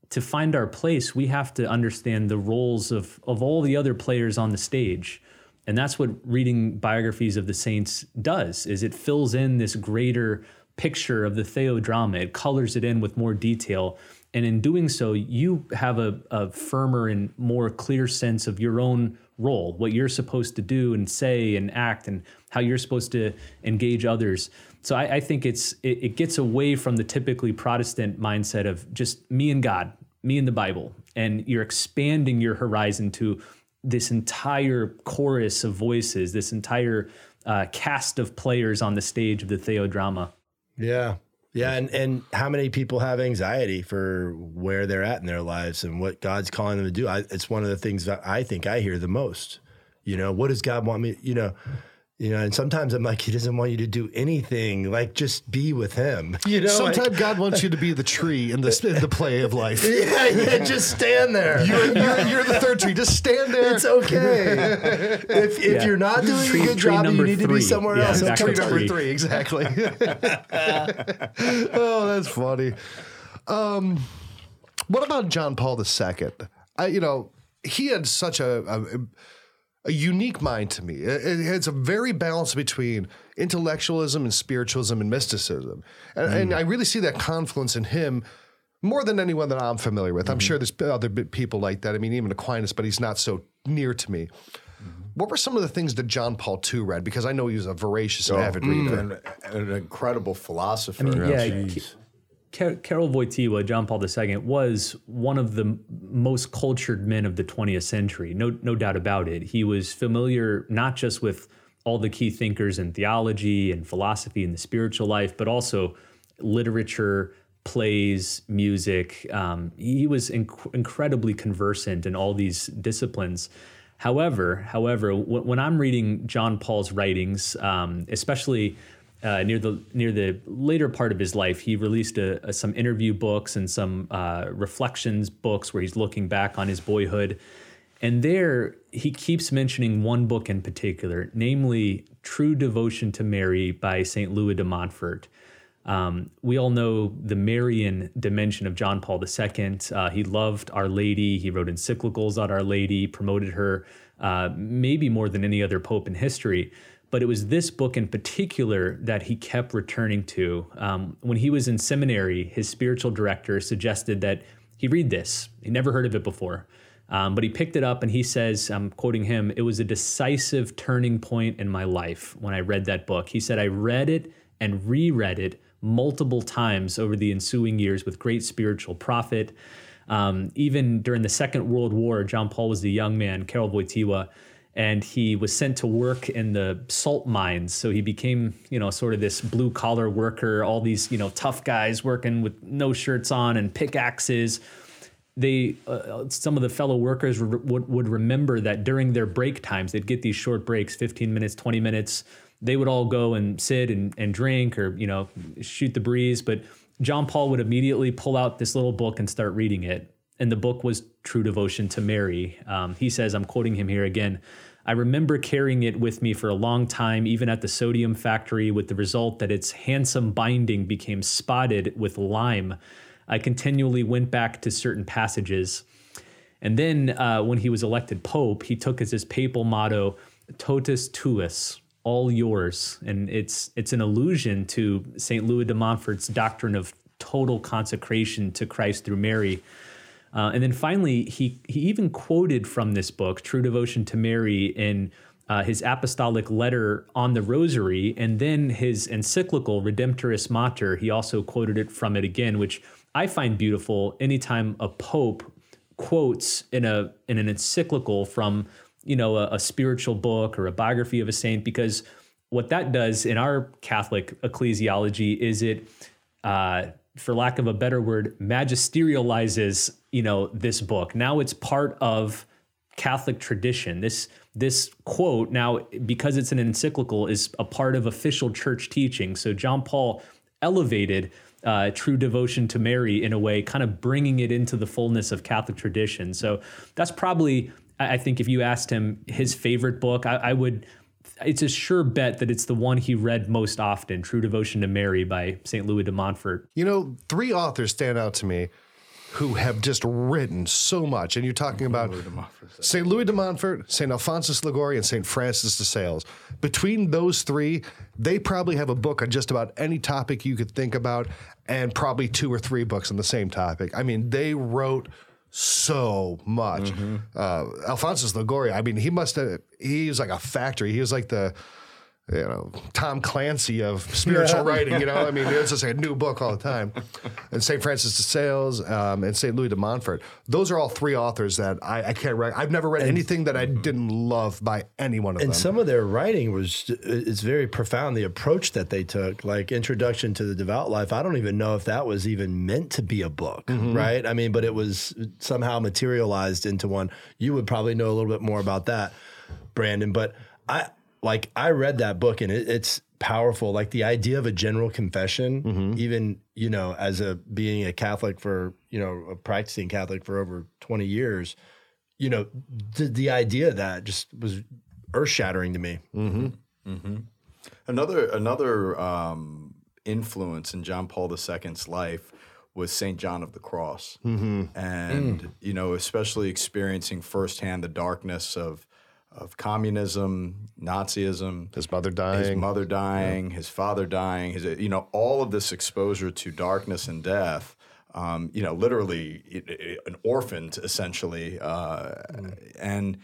to find our place, we have to understand the roles of, of all the other players on the stage. And that's what reading biographies of the saints does, is it fills in this greater picture of the theodrama. It colors it in with more detail. And in doing so, you have a, a firmer and more clear sense of your own role, what you're supposed to do and say and act, and how you're supposed to engage others. So I, I think it's it, it gets away from the typically Protestant mindset of just me and God, me and the Bible, and you're expanding your horizon to this entire chorus of voices, this entire uh, cast of players on the stage of the theodrama. Yeah. Yeah, and and how many people have anxiety for where they're at in their lives and what God's calling them to do? I, it's one of the things that I think I hear the most. You know, what does God want me? You know, you know, and sometimes I'm like, He doesn't want you to do anything. Like, just be with Him. You know, like- Sometimes God wants you to be the tree in the in the play of life. <laughs> yeah, yeah, just stand there. You're, you're, you're the third tree. Just stand there. it's okay. <laughs> if if Yeah. you're not doing Tree- a good tree job, you number need to be somewhere Yeah, else. back Tree number three. three, exactly. <laughs> oh, that's funny. Um, what about John Paul II? I, you know, he had such a, a a unique mind to me. It, it- it's a very balance between intellectualism and spiritualism and mysticism, and, hmm. and I really see that confluence in him. More than anyone that I'm familiar with. I'm hmm. sure there's other people like that. I mean, even Aquinas, but he's not so near to me. Hmm. What were some of the things that John Paul II read? Because I know he was a voracious and oh, avid reader. and, and an incredible philosopher. Oh, yeah, Ka- Karol Wojtyła, John Paul II, was one of the most cultured men of the 20th century. No, no doubt about it. He was familiar not just with all the key thinkers in theology and philosophy and the spiritual life, but also literature, plays, music. Um, he was inc- incredibly conversant in all these disciplines. However, however, w- when I'm reading John Paul's writings, um, especially uh, near the near the later part of his life, he released a, a- some interview books and some uh, reflections books where he's looking back on his boyhood. And there, he keeps mentioning one book in particular, namely "True Devotion to Mary" by Saint Louis de Montfort. Um, we all know the Marian dimension of John Paul II. Uh, he loved Our Lady. He wrote encyclicals on Our Lady, promoted her uh, maybe more than any other pope in history. But it was this book in particular that he kept returning to. Um, when he was in seminary, his spiritual director suggested that he read this. He never heard of it before. Um, but he picked it up and he says, I'm quoting him, it was a decisive turning point in my life when I read that book. He said, I read it and reread it multiple times over the ensuing years with great spiritual profit. Um, even during the Second World War, John Paul was the young man, Karol Wojtyła, and he was sent to work in the salt mines. So he became, you know, sort of this blue collar worker, all these, you know, tough guys working with no shirts on and pickaxes. They uh, some of the fellow workers re- would, would remember that during their break times they'd get these short breaks 15 minutes 20 minutes. They would all go and sit and, and drink or you know shoot the breeze. But john paul would immediately pull out this little book and start reading it and the book was true devotion to mary um, he says i'm quoting him here again I remember carrying it with me for a long time, even at the sodium factory, with the result that its handsome binding became spotted with lime. I continually went back to certain passages. And then uh, when he was elected pope, he took as his papal motto, totus tuus, all yours. And it's, it's an allusion to St. Louis de Montfort's doctrine of total consecration to Christ through Mary. Uh, and then finally, he, he even quoted from this book, True Devotion to Mary, in uh, his apostolic letter on the rosary, and then his encyclical Redemptoris Mater. He also quoted it from it again, which I find beautiful anytime a pope quotes in a in an encyclical from you know a, a spiritual book or a biography of a saint because what that does in our Catholic ecclesiology is it, uh, for lack of a better word, magisterializes you know this book. Now it's part of Catholic tradition. This this quote now because it's an encyclical is a part of official church teaching. So John Paul elevated uh, true devotion to Mary in a way, kind of bringing it into the fullness of Catholic tradition. So that's probably, I think, if you asked him his favorite book, I, I would. It's a sure bet that it's the one he read most often, True Devotion to Mary by St. Louis de Montfort. You know, three authors stand out to me who have just written so much. And you're talking about St. Louis de Montfort, St. Alphonsus Liguori, and St. Francis de Sales. Between those three, they probably have a book on just about any topic you could think about, and probably two or three books on the same topic. I mean, they wrote so much. Mm-hmm. Uh, Alphonsus Liguori, I mean, he must have, he was like a factory. He was like the, you know, Tom Clancy of spiritual yeah. writing. You know, I mean, <laughs> it's just like a new book all the time. And St. Francis de Sales um, and St. Louis de Montfort. Those are all three authors that I, I can't write. I've never read and, anything that I didn't love by any one of and them. And some of their writing was it's very profound. The approach that they took, like Introduction to the Devout Life. I don't even know if that was even meant to be a book, mm-hmm. right? I mean, but it was somehow materialized into one. You would probably know a little bit more about that, Brandon. But I like I read that book and it, it's powerful. Like the idea of a general confession, mm-hmm. even you know, as a being a Catholic for you know a practicing Catholic for over twenty years, you know, the, the idea of that just was earth shattering to me. Mm-hmm. Mm-hmm. Another another um, influence in John Paul II's life was Saint John of the Cross, mm-hmm. and mm. you know, especially experiencing firsthand the darkness of of communism, Nazism, his mother dying, his mother dying, yeah. his father dying, his you know all of this exposure to darkness and death. Um, you know, literally it, it, an orphan essentially, uh, mm. and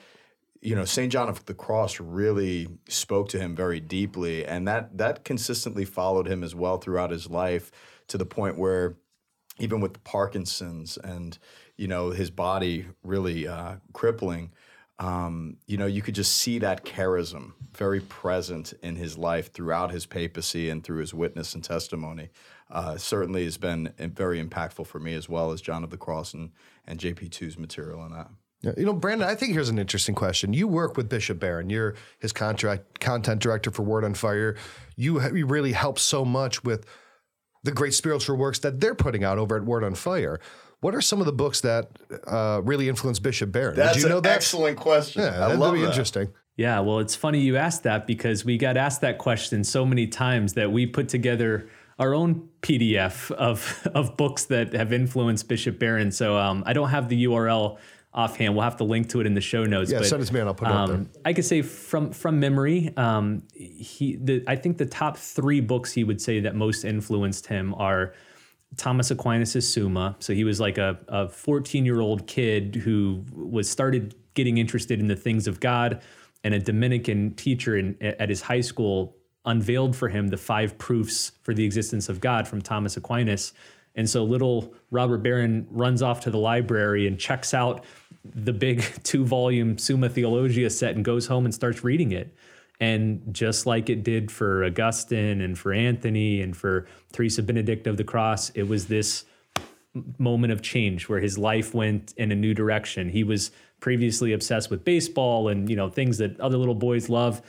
you know Saint John of the Cross really spoke to him very deeply, and that that consistently followed him as well throughout his life to the point where even with Parkinson's and you know his body really uh, crippling um, you know, you could just see that charism very present in his life throughout his papacy and through his witness and testimony. Uh, certainly has been very impactful for me as well as John of the Cross and, and JP2's material on that. You know, Brandon, I think here's an interesting question. You work with Bishop Barron. You're his contract content director for Word on Fire. You, you really help so much with the great spiritual works that they're putting out over at Word on Fire. What are some of the books that uh, really influenced Bishop Barron? That's Did you know an that? excellent question. Yeah, I love be that. interesting. Yeah, well, it's funny you asked that because we got asked that question so many times that we put together our own PDF of <laughs> of books that have influenced Bishop Barron. So um, I don't have the URL offhand. We'll have to link to it in the show notes. Yeah, but, send it to me and I'll put it um, up there. I could say from from memory, um, he the I think the top three books he would say that most influenced him are Thomas Aquinas' Summa. So he was like a, a 14 year old kid who was started getting interested in the things of God, and a Dominican teacher in, at his high school unveiled for him the five proofs for the existence of God from Thomas Aquinas. And so little Robert Barron runs off to the library and checks out the big <laughs> two volume Summa Theologia set and goes home and starts reading it. And just like it did for Augustine and for Anthony and for Teresa Benedict of the Cross, it was this moment of change where his life went in a new direction. He was previously obsessed with baseball and you know things that other little boys love,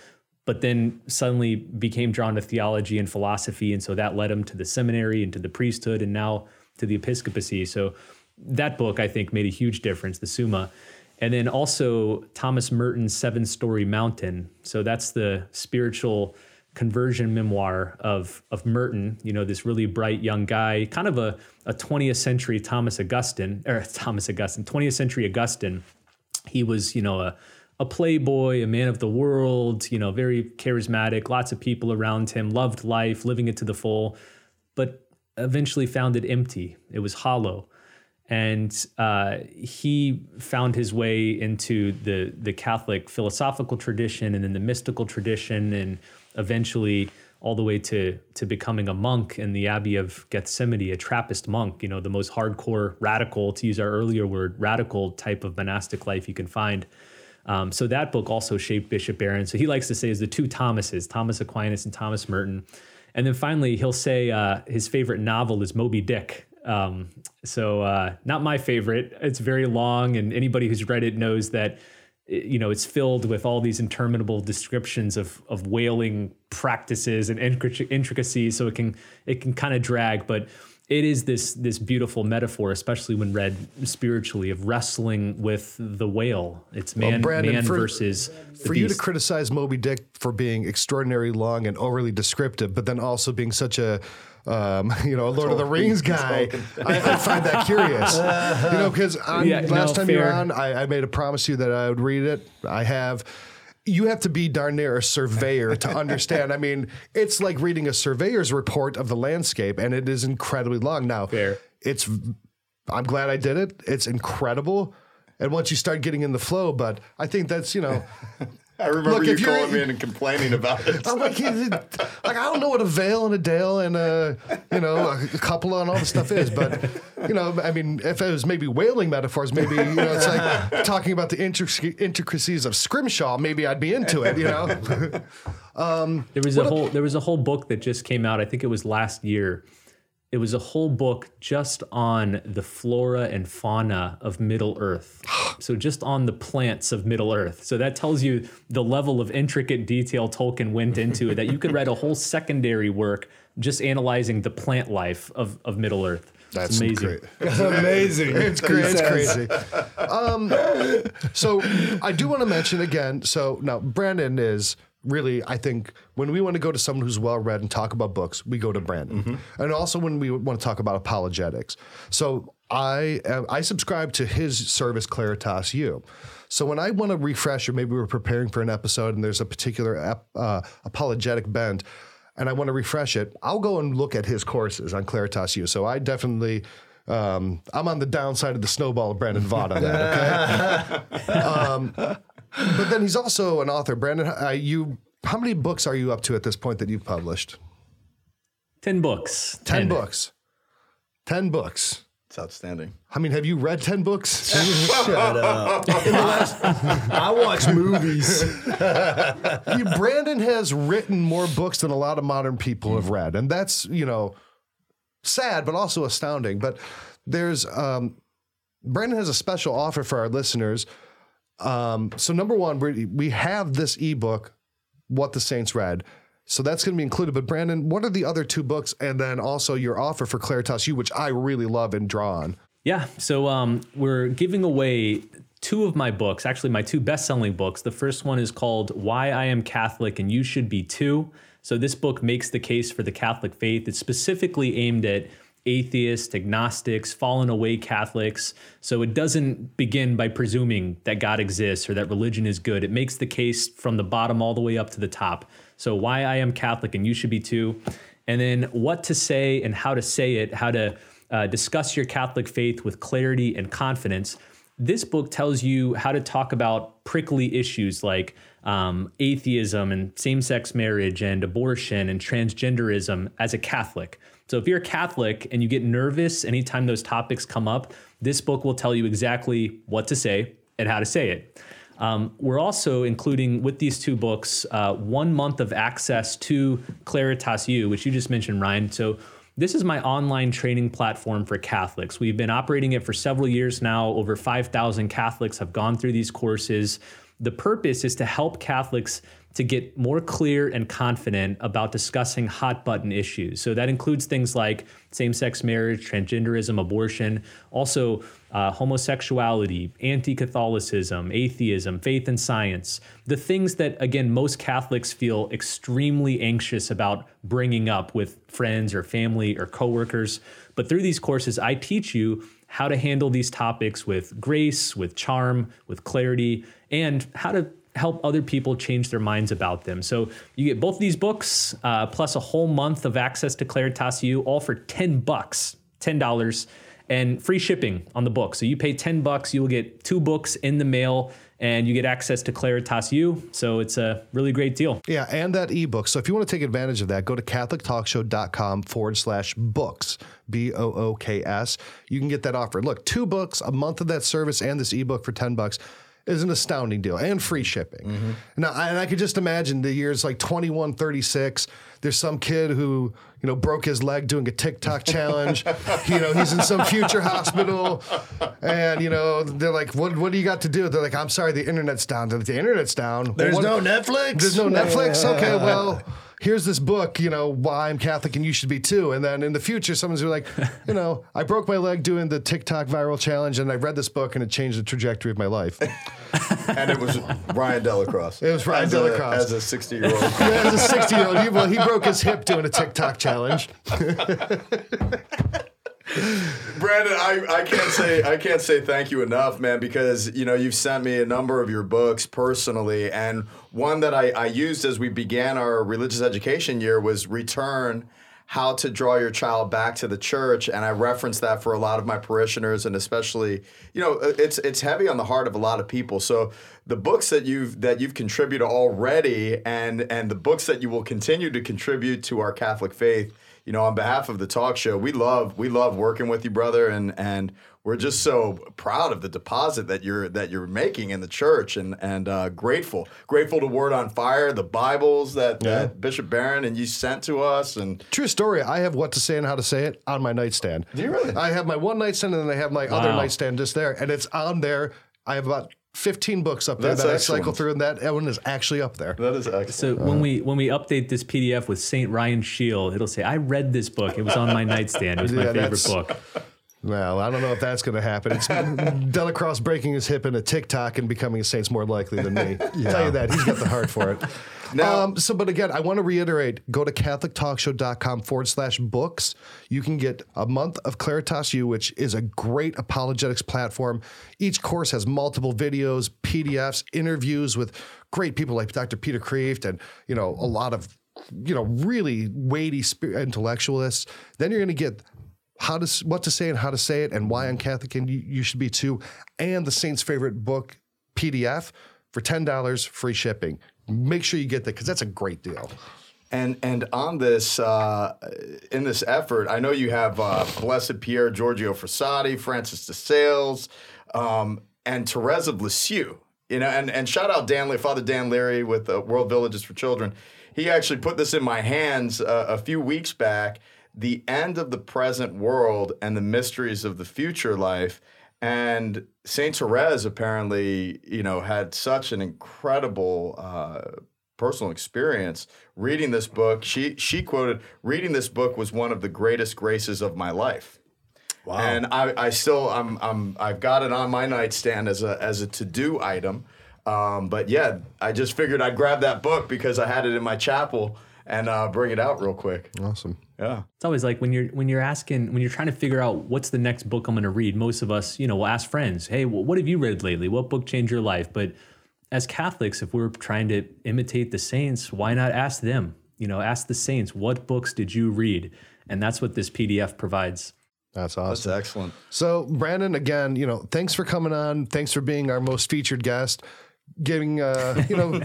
but then suddenly became drawn to theology and philosophy, and so that led him to the seminary and to the priesthood, and now to the episcopacy. So that book I think made a huge difference, the Summa. And then also Thomas Merton's Seven Storey Mountain. So that's the spiritual conversion memoir of, of Merton, you know, this really bright young guy, kind of a, a 20th century Thomas Augustine, or <laughs> Thomas Augustine, 20th century Augustine. He was, you know, a, a playboy, a man of the world, you know, very charismatic, lots of people around him, loved life, living it to the full, but eventually found it empty. It was hollow and uh, he found his way into the the Catholic philosophical tradition and then the mystical tradition, and eventually all the way to to becoming a monk in the Abbey of Gethsemani, a Trappist monk, you know, the most hardcore, radical, to use our earlier word, radical type of monastic life you can find. Um, so that book also shaped Bishop Barron. So he likes to say is the two Thomases, Thomas Aquinas and Thomas Merton. And then finally, he'll say uh, his favorite novel is Moby Dick. Um, so uh, not my favorite. It's very long, and anybody who's read it knows that you know it's filled with all these interminable descriptions of of whaling practices and intricacies. So it can it can kind of drag, but it is this this beautiful metaphor, especially when read spiritually, of wrestling with the whale. It's man, well, Brandon, man for, versus. For you to criticize Moby Dick for being extraordinarily long and overly descriptive, but then also being such a um, <laughs> you know, a Lord of the Rings guy, I, I, find that curious. <laughs> you know, because yeah, last no, time fair. you were on, I, I made a promise to you that I would read it. I have you have to be darn near a surveyor to understand. I mean, it's like reading a surveyor's report of the landscape, and it is incredibly long. Now, Fair. it's I'm glad I did it. It's incredible. And once you start getting in the flow, but I think that's you know <laughs> I remember Look, you calling me in and complaining about it. I'm like, like I don't know what a veil and a dale and a you know a couple and all the stuff is, but you know, I mean, if it was maybe whaling metaphors, maybe you know, it's like <laughs> talking about the intricacies of scrimshaw. Maybe I'd be into it. You know, <laughs> um, there was a whole there was a whole book that just came out. I think it was last year it was a whole book just on the flora and fauna of Middle Earth. <gasps> so just on the plants of Middle Earth. So that tells you the level of intricate detail Tolkien went into it <laughs> that you could write a whole secondary work just analyzing the plant life of, of Middle Earth. That's amazing. That's <laughs> amazing. It's, crazy. it's crazy. Um, so I do want to mention again. So now Brandon is really, I think when we want to go to someone who's well read and talk about books, we go to Brandon. Mm-hmm. And also when we want to talk about apologetics. So I I subscribe to his service Claritas U. So when I want to refresh, or maybe we're preparing for an episode and there's a particular uh, apologetic bent, and I want to refresh it, I'll go and look at his courses on Claritas U. So I definitely. Um, I'm on the downside of the snowball of Brandon Vogt on that. Okay. <laughs> um, but then he's also an author. Brandon, uh, you how many books are you up to at this point that you've published? Ten books. Ten, ten. books. Ten books. It's outstanding. I mean, have you read ten books? <laughs> Shut up. Last, I watch movies. <laughs> you, Brandon has written more books than a lot of modern people have read, and that's you know sad, but also astounding. But there's um, Brandon has a special offer for our listeners um, so number one, we we have this ebook, What the Saints Read. So that's going to be included. But Brandon, what are the other two books, and then also your offer for Claritas U, which I really love and draw on? Yeah. So um, we're giving away two of my books, actually my two best-selling books. The first one is called Why I Am Catholic and You Should Be Too. So this book makes the case for the Catholic faith. It's specifically aimed at atheists, agnostics, fallen away Catholics. So it doesn't begin by presuming that God exists or that religion is good. It makes the case from the bottom all the way up to the top. So why I am Catholic and you should be too. And then what to say and how to say it, how to uh, discuss your Catholic faith with clarity and confidence. This book tells you how to talk about prickly issues like um, atheism and same sex marriage and abortion and transgenderism as a Catholic. So if you're a Catholic and you get nervous anytime those topics come up, this book will tell you exactly what to say and how to say it. Um, we're also including with these two books uh, one month of access to Claritas U, which you just mentioned, Ryan. So this is my online training platform for Catholics. We've been operating it for several years now. Over 5,000 Catholics have gone through these courses. The purpose is to help Catholics to get more clear and confident about discussing hot button issues. So that includes things like same sex marriage, transgenderism, abortion, also uh, homosexuality, anti Catholicism, atheism, faith and science. The things that, again, most Catholics feel extremely anxious about bringing up with friends or family or coworkers. But through these courses, I teach you how to handle these topics with grace, with charm, with clarity, and how to help other people change their minds about them. So you get both these books uh, plus a whole month of access to Claritas U, all for ten bucks, ten dollars. and free shipping on the book. So you pay 10 bucks, you will get two books in the mail and you get access to Claritas U. So it's a really great deal. Yeah, and that ebook. So if you want to take advantage of that, go to CatholicTalkShow.com forward slash books, B O O K S. You can get that offer. Look, two books, a month of that service, and this ebook for 10 bucks is an astounding deal and free shipping. Mm-hmm. Now, and I could just imagine the years like 21, 36. There's some kid who, you know, broke his leg doing a TikTok challenge. <laughs> you know, he's in some future hospital. And, you know, they're like, what, what do you got to do? They're like, I'm sorry, the internet's down. They're like, the internet's down. There's well, no Netflix. There's no Netflix. Okay, well, <laughs> here's this book, you know, why I'm Catholic and you should be too. And then in the future, someone's gonna be like, <laughs> you know, I broke my leg doing the TikTok viral challenge and I read this book and it changed the trajectory of my life. <laughs> and it was Ryan DellaCrosse. It was Ryan as DellaCrosse. A, as a 60 year old. <laughs> yeah, as a 60 year old. He, well, he broke his hip doing a TikTok challenge. Brandon, I, I can't say I can't say thank you enough, man, because you know you've sent me a number of your books personally, and one that I, I used as we began our religious education year was Return how to draw your child back to the church and i reference that for a lot of my parishioners and especially you know it's it's heavy on the heart of a lot of people. So the books that you've that you've contributed already and and the books that you will continue to contribute to our catholic faith you know, on behalf of the talk show, we love we love working with you, brother, and and we're just so proud of the deposit that you're that you're making in the church, and and uh, grateful grateful to Word on Fire, the Bibles that, yeah. that Bishop Barron and you sent to us, and true story. I have what to say and how to say it on my nightstand. Do you really? I have my one nightstand, and then I have my wow. other nightstand just there, and it's on there. I have about 15 books up there That's that excellent. I cycle through, and that one is actually up there. That is excellent. So when we when we update this PDF with Saint Ryan Shield, it'll say, "I read this book. It was on my nightstand. It was <laughs> my yeah, favorite book." Well, I don't know if that's going to happen. It's <laughs> DellaCrosse breaking his hip in a TikTok and becoming a Saint's more likely than me. <laughs> yeah. Tell you that he's got the heart for it. Now, um, so, but again, I want to reiterate: go to CatholicTalkshow.com forward slash books. You can get a month of Claritas U, which is a great apologetics platform. Each course has multiple videos, PDFs, interviews with great people like Dr. Peter Kreeft, and you know a lot of you know really weighty intellectualists. Then you're going to get how to what to say and how to say it, and why on Catholic and you, you should be too, and the Saint's favorite book PDF for ten dollars, free shipping make sure you get that because that's a great deal. And and on this uh, in this effort, I know you have uh, Blessed Pierre, Giorgio Frassati, Francis de Sales, um, and Therese of Lisieux. You know, and, and shout out Dan, Father Dan Leary with uh, World Villages for Children. He actually put this in my hands uh, a few weeks back. The end of the present world and the mysteries of the future life. And Saint Therese apparently, you know, had such an incredible uh, personal experience reading this book. She she quoted, "Reading this book was one of the greatest graces of my life." Wow. And I, I still I'm I'm I've got it on my nightstand as a as a to do item. Um, but yeah, I just figured I'd grab that book because I had it in my chapel and uh, bring it out real quick. Awesome. Yeah. It's always like when you're when you're asking when you're trying to figure out what's the next book I'm going to read. Most of us, you know, will ask friends, "Hey, what have you read lately? What book changed your life?" But as Catholics, if we're trying to imitate the saints, why not ask them? You know, ask the saints, "What books did you read?" And that's what this PDF provides. That's awesome. That's excellent. So, Brandon, again, you know, thanks for coming on. Thanks for being our most featured guest getting uh, you know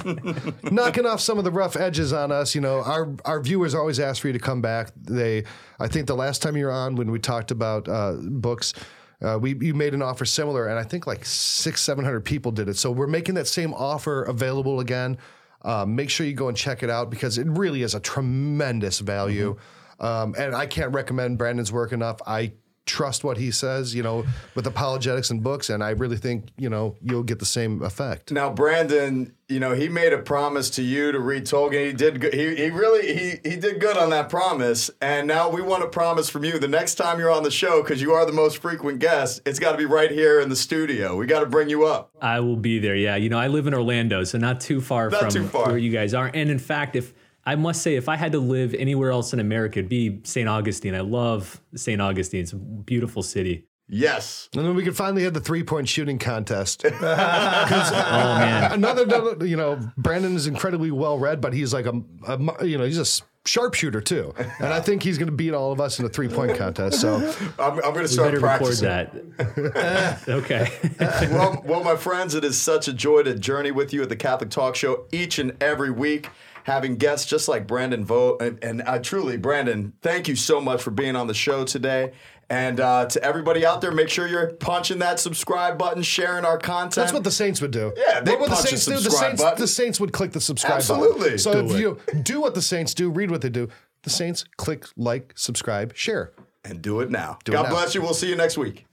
<laughs> knocking off some of the rough edges on us. You know our our viewers always ask for you to come back. They i think the last time you were on when we talked about uh, books uh, we you made an offer similar and i think like six seven hundred people did it. So we're making that same offer available again. Uh, make sure you go and check it out because it really is a tremendous value. Mm-hmm. um, and i can't recommend brandon's work enough. I trust what he says, you know, with apologetics and books, and I really think you know you'll get the same effect. Now, Brandon, you know, he made a promise to you to read Tolkien. He did. Good. He he really he he did good on that promise, and now we want a promise from you. The next time you're on the show, because you are the most frequent guest, it's got to be right here in the studio. We got to bring you up. I will be there. Yeah, you know, I live in Orlando, so not too far not from too far. where you guys are. And in fact, if I must say, if I had to live anywhere else in America, it'd be St. Augustine. I love St. Augustine. It's a beautiful city. Yes. And then we could finally have the three point shooting contest. <laughs> oh, man. <laughs> Another, you know, Brandon is incredibly well read, but he's like a, a, you know, he's a sharpshooter too, and I think he's going to beat all of us in a three point contest. So <laughs> I'm, I'm going to We start record practicing. that. okay. well, well, my friends, it is such a joy to journey with you at the Catholic Talk Show each and every week, having guests just like Brandon Vogt. And, and uh, truly, Brandon, thank you so much for being on the show today. And uh, to everybody out there, make sure you're punching that subscribe button, sharing our content. That's what the Saints would do. Yeah, they what would the Saints do? The Saints, button. the Saints would click the subscribe Absolutely. button. Absolutely. So Do if it. you do what the Saints do, read what they do. The Saints click like, subscribe, share. and do it now. Do it God now. bless you. We'll see you next week.